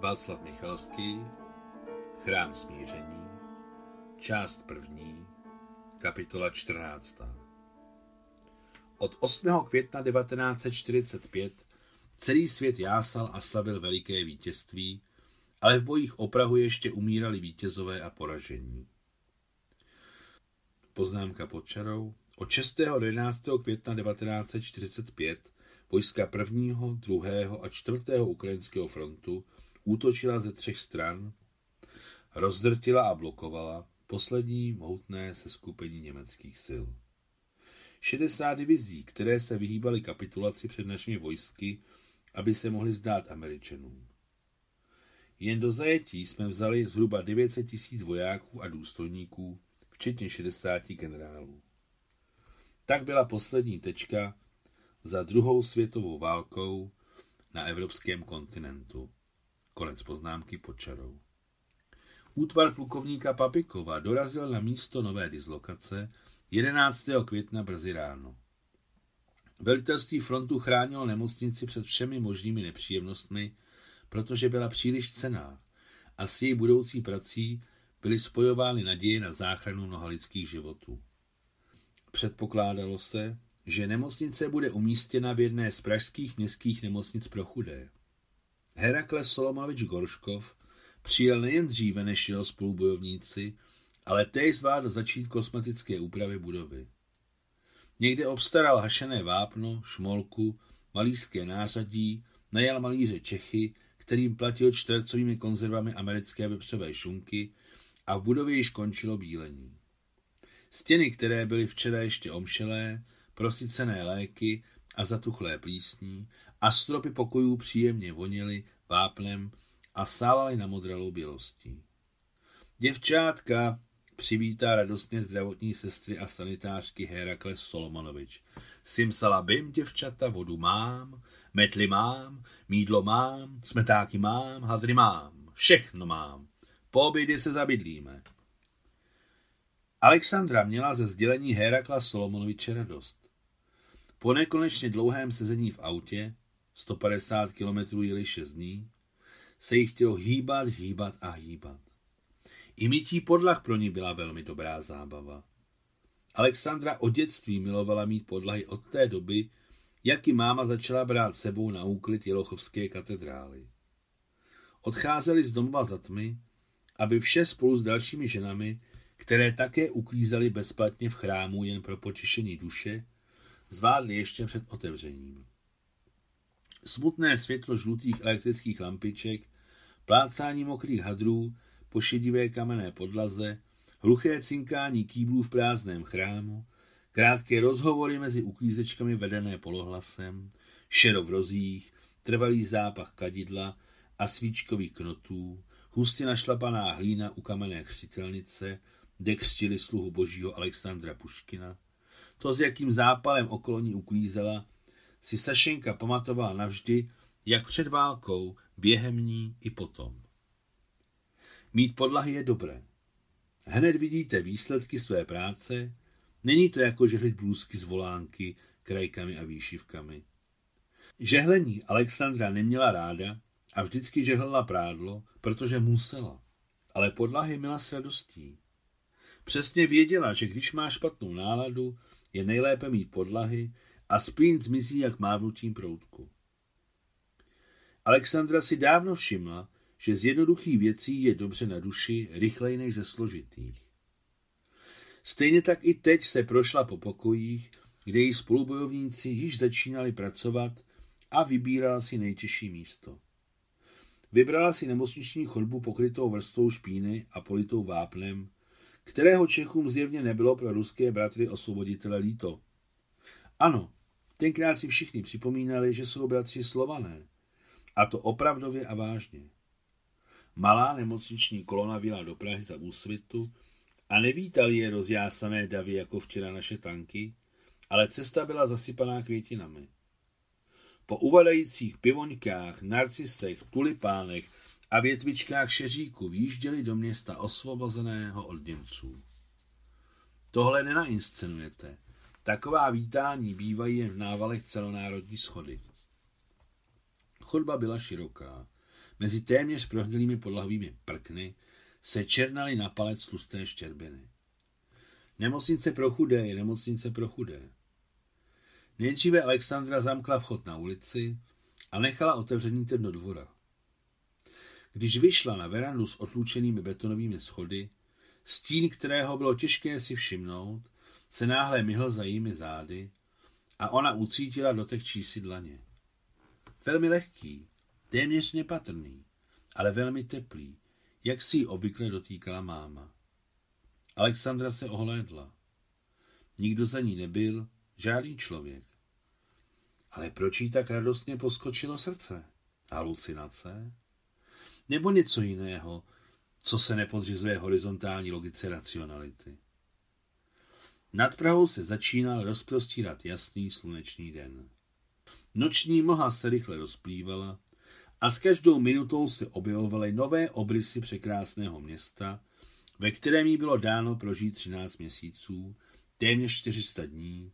Václav Michalský, Chrám smíření, část první, kapitola 14. Od 8. května 1945 celý svět jásal a slavil veliké vítězství, ale v bojích o Prahu ještě umírali vítězové a poražení. Poznámka pod čarou. Od 6. do 11. května 1945 vojska 1., 2. a 4. ukrajinského frontu útočila ze třech stran, rozdrtila a blokovala poslední mohutné seskupení německých sil. 60 divizí, které se vyhýbaly kapitulaci před našimi vojsky, aby se mohly zdát Američanům. Jen do zajetí jsme vzali zhruba 900 tisíc vojáků a důstojníků, včetně 60 generálů. Tak byla poslední tečka za druhou světovou válkou na evropském kontinentu. Konec poznámky pod čarou. Útvar plukovníka Papikova dorazil na místo nové dislokace 11. května brzy ráno. Velitelství frontu chránilo nemocnici před všemi možnými nepříjemnostmi, protože byla příliš cená a s její budoucí prací byly spojovány naděje na záchranu mnoha lidských životů. Předpokládalo se, že nemocnice bude umístěna v jedné z pražských městských nemocnic pro chudé. Herakles Solomonovič Gorškov přijel nejen dříve než jeho spolubojovníci, ale též zvládl začít kosmetické úpravy budovy. Někde obstaral hašené vápno, šmolku, malířské nářadí, najal malíře Čechy, kterým platil čtvercovými konzervami americké vepřové šunky a v budově již končilo bílení. Stěny, které byly včera ještě omšelé, prosycené léky a zatuchlé plísní a stropy pokojů příjemně voněly vápnem a sálaly na modralou bělostí. Děvčátka, přivítá radostně zdravotní sestry a sanitářky Herakles Solomonovič. Simsalabim, děvčata, vodu mám, metly mám, mídlo mám, smetáky mám, hadry mám, všechno mám. Po obědě se zabydlíme. Alexandra měla ze sdělení Herakla Solomonoviče radost. Po nekonečně dlouhém sezení v autě, 150 kilometrů jeli 6 dní, se jí chtělo hýbat, hýbat a hýbat. I mytí podlah pro ní byla velmi dobrá zábava. Alexandra od dětství milovala mít podlahy od té doby, jak ji máma začala brát sebou na úklid Jelochovské katedrály. Odcházeli z domova za tmy, aby vše spolu s dalšími ženami, které také uklízely bezplatně v chrámu jen pro potěšení duše, zvládli ještě před otevřením. Smutné světlo žlutých elektrických lampiček, plácání mokrých hadrů po šedivé kamenné podlaze, hluché cinkání kýblů v prázdném chrámu, krátké rozhovory mezi uklízečkami vedené polohlasem, šero v rozích, trvalý zápach kadidla a svíčkových knotů, hustě našlapaná hlína u kamenné chřtitelnice, kde křtili sluhu božího Alexandra Puškina, to, s jakým zápalem okolo ní uklízela, si Sašenka pamatovala navždy, jak před válkou, během ní i potom. Mít podlahy je dobré. Hned vidíte výsledky své práce, není to jako žehlit blůzky z volánky, krajkami a výšivkami. Žehlení Alexandra neměla ráda a vždycky žehlila prádlo, protože musela, ale podlahy měla s radostí. Přesně věděla, že když má špatnou náladu, je nejlépe mít podlahy a splín zmizí jak mávnutím proutku. Alexandra si dávno všimla, že z jednoduchých věcí je dobře na duši rychleji než ze složitých. Stejně tak i teď se prošla po pokojích, kde její spolubojovníci již začínali pracovat a vybírala si nejtěžší místo. Vybrala si nemocniční chodbu pokrytou vrstvou špíny a politou vápnem, kterého Čechům zjevně nebylo pro ruské bratry osvoboditele líto. Ano, tenkrát si všichni připomínali, že jsou bratři slované. A to opravdově a vážně. Malá nemocniční kolona vyla do Prahy za úsvitu a nevítali je rozjásané davy jako včera naše tanky, ale cesta byla zasypaná květinami. Po uvadajících pivoňkách, narcisech, tulipánech a větvičkách šeříku výjížděli do města osvobozeného od Němců. Tohle nenainscenujete. Taková vítání bývají jen v návalech celonárodní schody. Chodba byla široká. mezi téměř prohnilými podlahovými prkny, se černaly na palec tlusté štěrbiny. Nemocnice pro chudé je nemocnice pro chudé. Nejdříve Alexandra zamkla vchod na ulici a nechala otevřený ten do dvora. Když vyšla na verandu s otlučenými betonovými schody, stín, kterého bylo těžké si všimnout, se náhle myhl za jejími zády a ona ucítila dotek čísi dlaně. Velmi lehký, téměř nepatrný, ale velmi teplý, jak si ji obvykle dotýkala máma. Alexandra se ohlédla. Nikdo za ní nebyl, žádný člověk. Ale proč jí tak radostně poskočilo srdce? Halucinace? Nebo něco jiného, co se nepodřizuje horizontální logice racionality? Nad Prahou se začínal rozprostírat jasný slunečný den. Noční mlha se rychle rozplývala a s každou minutou se objevovaly nové obrysy překrásného města, ve kterém jí bylo dáno prožít 13 měsíců, téměř 400 dní,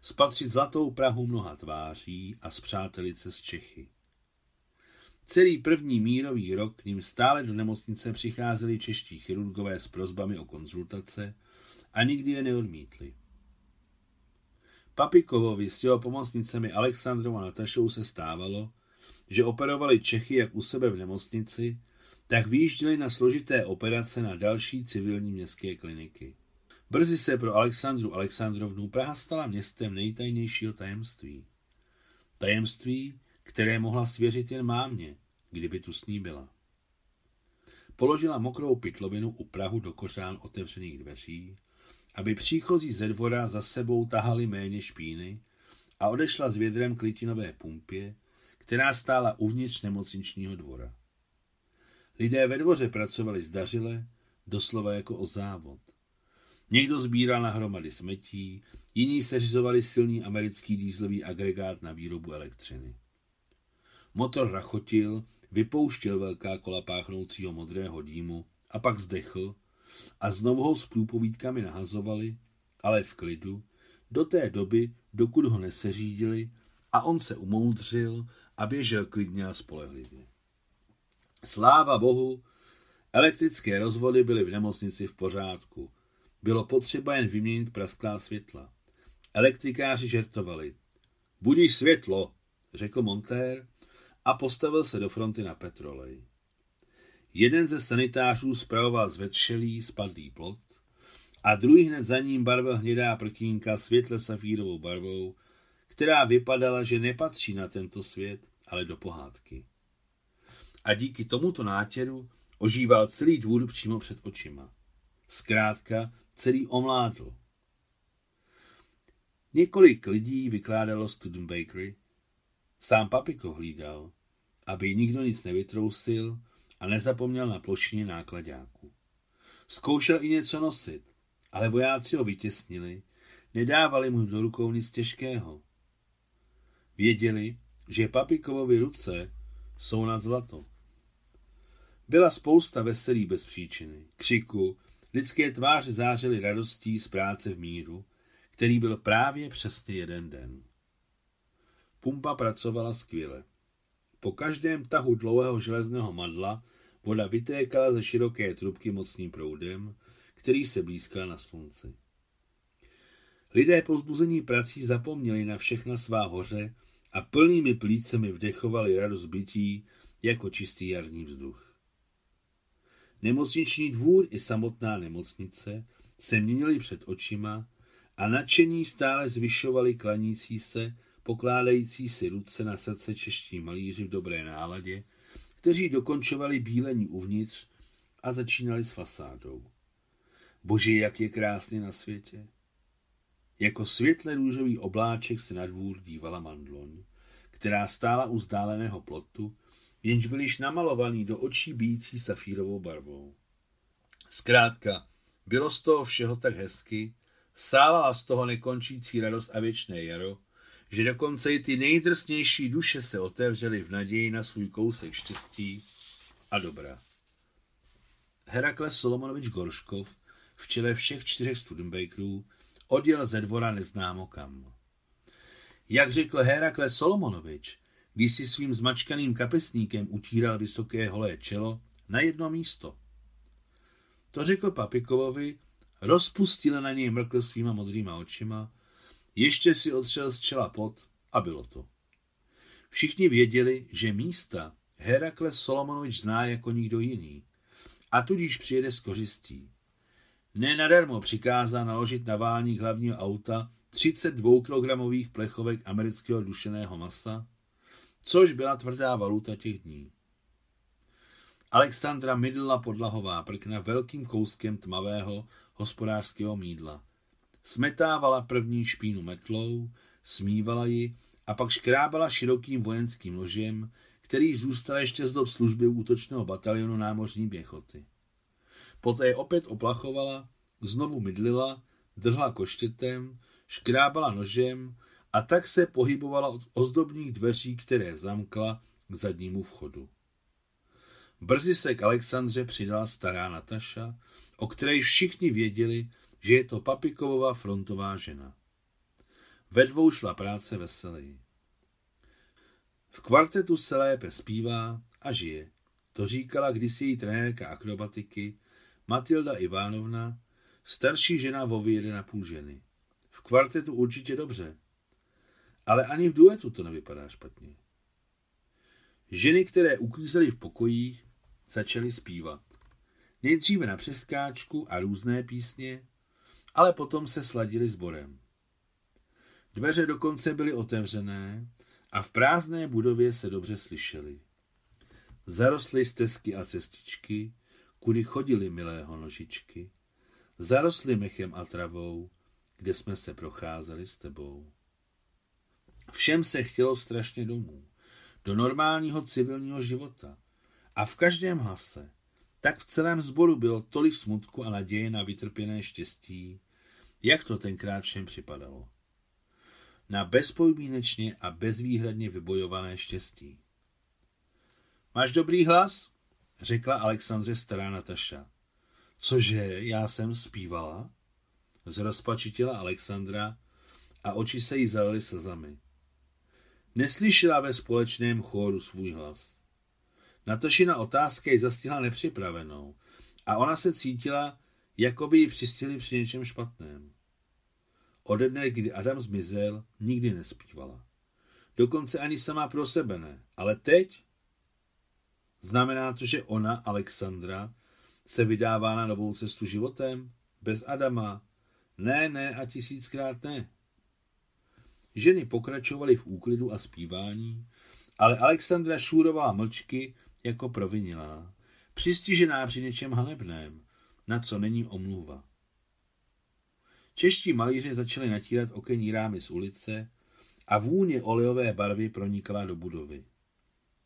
spatřit zlatou Prahu mnoha tváří a zpřátelit se s Čechy. Celý první mírový rok k ním stále do nemocnice přicházeli čeští chirurgové s prozbami o konzultace a nikdy je neodmítli. Papikovovi s jeho pomocnicemi Alexandrou a Natašou se stávalo, že operovali Čechy jak u sebe v nemocnici, tak vyjížděli na složité operace na další civilní městské kliniky. Brzy se pro Alexandru Alexandrovnu Praha stala městem nejtajnějšího tajemství. Tajemství, které mohla svěřit jen mámě, kdyby tu s ní byla. Položila mokrou pytlovinu u Prahu do kořán otevřených dveří, aby příchozí ze dvora za sebou tahali méně špíny a odešla s vědrem k litinové pumpě, která stála uvnitř nemocničního dvora. Lidé ve dvoře pracovali zdařile, doslova jako o závod. Někdo sbíral na hromady smetí, jiní seřizovali silný americký dýzlový agregát na výrobu elektřiny. Motor rachotil, vypouštěl velká kola páchnoucího modrého dýmu a pak zdechl a znovu ho s průpovídkami nahazovali, ale v klidu, do té doby, dokud ho neseřídili a on se umoudřil a běžel klidně a spolehlivě. Sláva Bohu, elektrické rozvody byly v nemocnici v pořádku. Bylo potřeba jen vyměnit prasklá světla. Elektrikáři žertovali. Budíš světlo, řekl montér a postavil se do fronty na petrolej. Jeden ze sanitářů zpravoval zvetšelý, spadlý plot a druhý hned za ním barvil hnědá prkínka světle safírovou barvou, která vypadala, že nepatří na tento svět, ale do pohádky. A díky tomuto nátěru ožíval celý dvůr přímo před očima. Zkrátka, celý omládl. Několik lidí vykládalo Student Bakery. Sám Papiko hlídal, aby nikdo nic nevytrousil a nezapomněl na plošině nákladáku. Zkoušel i něco nosit, ale vojáci ho vytěsnili, nedávali mu do rukou nic těžkého. Věděli, že Papikovovi ruce jsou nad zlato. Byla spousta veselí bez příčiny, křiku, lidské tváře zářily radostí z práce v míru, který byl právě přesně jeden den. Pumpa pracovala skvěle. Po každém tahu dlouhého železného madla voda vytékala ze široké trubky mocným proudem, který se blízkal na slunci. Lidé pozbuzení prací zapomněli na všechna svá hoře a plnými plícemi vdechovali radost bytí jako čistý jarní vzduch. Nemocniční dvůr i samotná nemocnice se měnily před očima a nadšení stále zvyšovali klanící se, pokládající si ruce na srdce čeští malíři v dobré náladě, kteří dokončovali bílení uvnitř a začínali s fasádou. Bože, jak je krásně na světě. Jako světle růžový obláček se na dvůr dívala mandloň, která stála u zdáleného plotu, jenž byl již namalovaný do očí bíjící safírovou barvou. Zkrátka, bylo z toho všeho tak hezky, sálala z toho nekončící radost a věčné jaro, že dokonce i ty nejdrsnější duše se otevřely v naději na svůj kousek štěstí a dobra. Herakles Solomonovič Gorškov v čele všech čtyřech Studenbakerů odjel ze dvora neznámo kam. Jak řekl Herakles Solomonovič, když si svým zmačkaným kapesníkem utíral vysoké holé čelo na jedno místo. To řekl Papikovovi, rozpustil na něj mrkl svýma modrýma očima, ještě si otřel z čela pot a bylo to. Všichni věděli, že místa Herakles Solomonovič zná jako nikdo jiný a tudíž přijede s kořistí. Nenadarmo přikázal naložit na válník hlavního auta 32 kilogramových plechovek amerického dušeného masa, což byla tvrdá valuta těch dní. Alexandra mydla podlahová prkna velkým kouskem tmavého hospodářského mídla. Smetávala první špínu metlou, smívala ji a pak škrábala širokým vojenským nožem, který zůstal ještě z dob služby útočného batalionu námořní pěchoty. Poté opět oplachovala, znovu mydlila, drhla koštětem, škrábala nožem a tak se pohybovala od ozdobných dveří, které zamkla k zadnímu vchodu. Brzy se k Alexandře přidala stará Nataša, o které všichni věděli, že je to Papikovova frontová žena. Ve dvou šla práce veseleji. V kvartetu se lépe zpívá a žije. To říkala kdysi její trenérka akrobatiky Matilda Ivánovna, starší žena na půl ženy. V kvartetu určitě dobře, ale ani v duetu to nevypadá špatně. Ženy, které uklízely v pokojích, začaly zpívat. Nejdříve na přeskáčku a různé písně, ale potom se sladili sborem. Dveře dokonce byly otevřené a v prázdné budově se dobře slyšeli. Zarostly stezky a cestičky, kudy chodili milého nožičky, zarostly mechem a travou, kde jsme se procházeli s tebou. Všem se chtělo strašně domů, do normálního civilního života a v každém hlase, tak v celém sboru bylo tolik smutku a naděje na vytrpěné štěstí, jak to tenkrát všem připadalo. Na bezpodmínečně a bezvýhradně vybojované štěstí. Máš dobrý hlas? řekla Alexandře stará Nataša. Cože, já jsem zpívala? Zrozpačitila Alexandra a oči se jí zalily slzami. Neslyšela ve společném chóru svůj hlas. Natašina otázka ji zastihla nepřipravenou a ona se cítila, jako by ji přistihli při něčem špatném. Ode dne, kdy Adam zmizel, nikdy nespívala. Dokonce ani sama pro sebe ne. Ale teď? Znamená to, že ona, Alexandra, se vydává na novou cestu životem? Bez Adama? Ne, ne a tisíckrát ne. Ženy pokračovaly v úklidu a zpívání, ale Alexandra šúrovala mlčky jako provinilá, přistižená při něčem hanebném, na co není omluva. Čeští malíři začali natírat okenní rámy z ulice a vůně olejové barvy pronikala do budovy.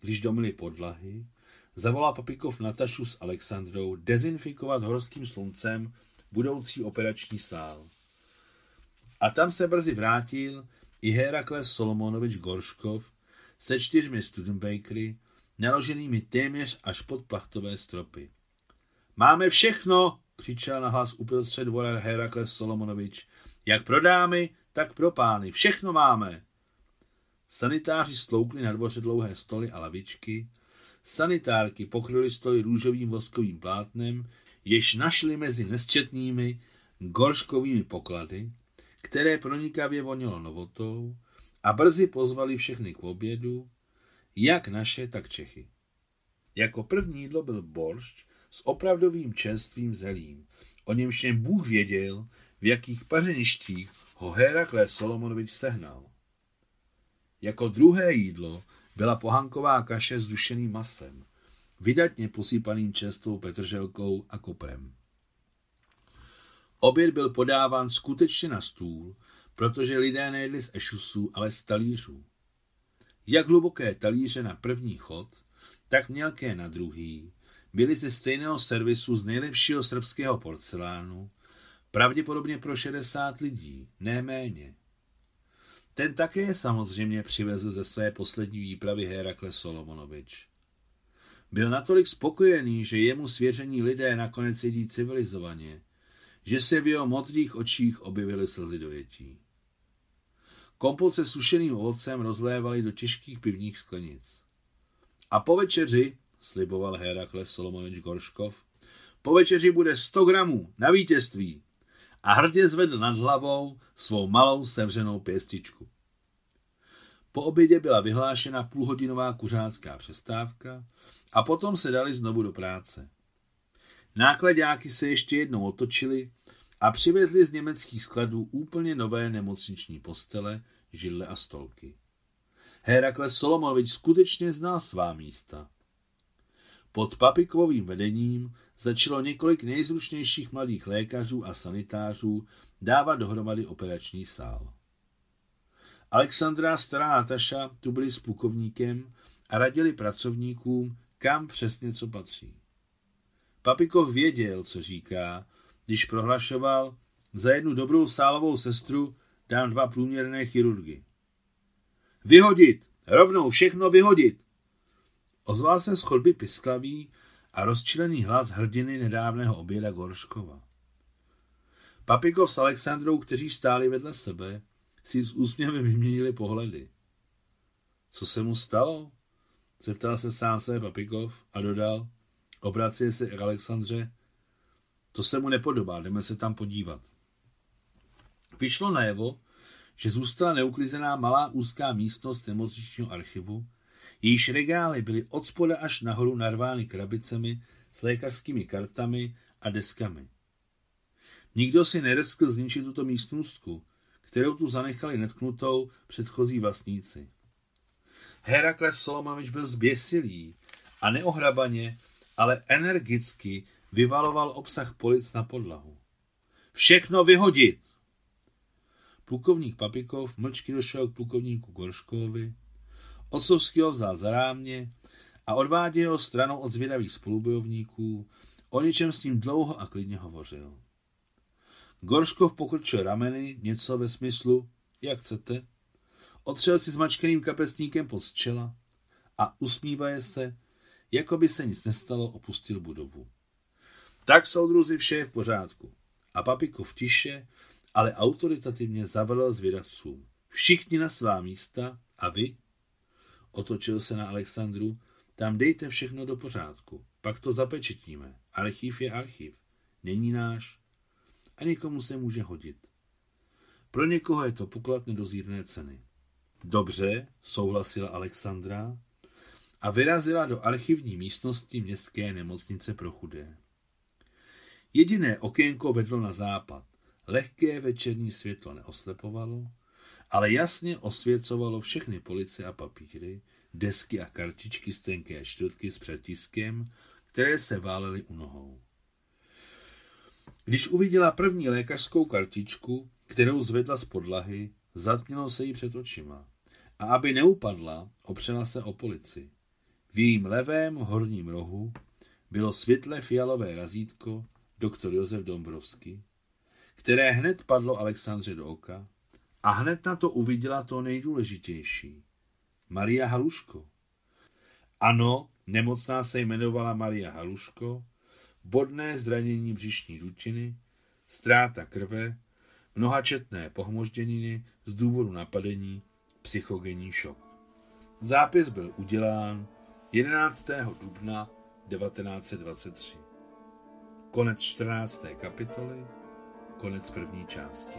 Když domili podlahy, zavolal Papikov Natašu s Alexandrou dezinfikovat horským sluncem budoucí operační sál. A tam se brzy vrátil i Herakles Solomonovič Gorškov se čtyřmi Studenbakery, naloženými téměř až pod plachtové stropy. Máme všechno, křičel na hlas uprostřed dvora Herakles Solomonovič. Jak pro dámy, tak pro pány. Všechno máme. Sanitáři sloukli na dvoře dlouhé stoly a lavičky. Sanitárky pokryly stoly růžovým voskovým plátnem, jež našli mezi nesčetnými gorškovými poklady, které pronikavě vonilo novotou a brzy pozvali všechny k obědu, jak naše, tak Čechy. Jako první jídlo byl boršč s opravdovým čerstvým zelím. O němž jen Bůh věděl, v jakých pařeništích ho Herakles Solomonovič sehnal. Jako druhé jídlo byla pohanková kaše s dušeným masem, vydatně posypaným čerstvou petrželkou a koprem. Oběd byl podáván skutečně na stůl, protože lidé nejedli z ešusů, ale z talířů. Jak hluboké talíře na první chod, tak mělké na druhý, byly ze stejného servisu z nejlepšího srbského porcelánu, pravděpodobně pro 60 lidí, ne méně. Ten také samozřejmě přivezl ze své poslední výpravy Herakle Solomonovič. Byl natolik spokojený, že jemu svěření lidé nakonec jedí civilizovaně, že se v jeho modrých očích objevily slzy dojetí. Kompot se sušeným ovocem rozlévali do těžkých pivních sklenic. A po večeři, sliboval Herakles Solomonovič Gorškov, po večeři bude 100 gramů na vítězství a hrdě zvedl nad hlavou svou malou sevřenou pěstičku. Po obědě byla vyhlášena půlhodinová kuřácká přestávka a potom se dali znovu do práce. Nákladáky se ještě jednou otočili a přivezli z německých skladů úplně nové nemocniční postele, židle a stolky. Herakles Solomonovič skutečně znal svá místa. Pod Papikovým vedením začalo několik nejzručnějších mladých lékařů a sanitářů dávat dohromady operační sál. Alexandra stará Nataša tu byli s plukovníkem a radili pracovníkům, kam přesně co patří. Papikov věděl, co říká, když prohlašoval, za jednu dobrou sálovou sestru dám dva průměrné chirurgy. Vyhodit! Rovnou všechno vyhodit! Ozval se z chodby pisklavý a rozčilený hlas hrdiny nedávného oběda Gorškova. Papikov s Alexandrou, kteří stáli vedle sebe, si s úsměvem vyměnili pohledy. Co se mu stalo? Zeptal se sám se Papikov a dodal, obrací se k Alexandře, to se mu nepodobá, jdeme se tam podívat. Vyšlo najevo, že zůstala neuklizená malá úzká místnost nemocničního archivu, jejíž regály byly od spoda až nahoru narvány krabicemi s lékařskými kartami a deskami. Nikdo si nereskl zničit tuto místnostku, kterou tu zanechali netknutou předchozí vlastníci. Herakles Solomovič byl zběsilý a neohrabaně, ale energicky vyvaloval obsah polic na podlahu. Všechno vyhodit! Plukovník Papikov mlčky došel k plukovníku Gorškovi, Otcovský ho vzal za rámě a odváděl ho stranou od zvědavých spolubojovníků, o něčem s ním dlouho a klidně hovořil. Gorškov pokrčil rameny, něco ve smyslu, jak chcete, otřel si zmačkeným kapesníkem pod čela a usmívaje se, jako by se nic nestalo, opustil budovu. Tak, soudruzi, vše je v pořádku. A Papikov tiše, ale autoritativně zavelel zvědavcům. Všichni na svá místa a vy? Otočil se na Alexandru. Tam dejte všechno do pořádku. Pak to zapečetíme. Archiv je archiv. Není náš. A někomu se může hodit. Pro někoho je to poklad nedozírné ceny. Dobře, souhlasila Alexandra a vyrazila do archivní místnosti městské nemocnice pro chudé. Jediné okénko vedlo na západ. Lehké večerní světlo neoslepovalo, ale jasně osvěcovalo všechny police a papíry, desky a kartičky z tenké čtvrtky s přetiskem, které se válely u nohou. Když uviděla první lékařskou kartičku, kterou zvedla z podlahy, zatmělo se jí před očima. A aby neupadla, opřela se o polici. V jejím levém horním rohu bylo světle fialové razítko doktor Josef Dombrovský, které hned padlo Alexandře do oka a hned na to uviděla to nejdůležitější. Maria Haluško. Ano, nemocná se jmenovala Maria Haluško, bodné zranění břišní dutiny, ztráta krve, mnohačetné pohmožděniny z důvodu napadení, psychogenní šok. Zápis byl udělán 11. dubna 1923. Konec 14. kapitoly, konec první části.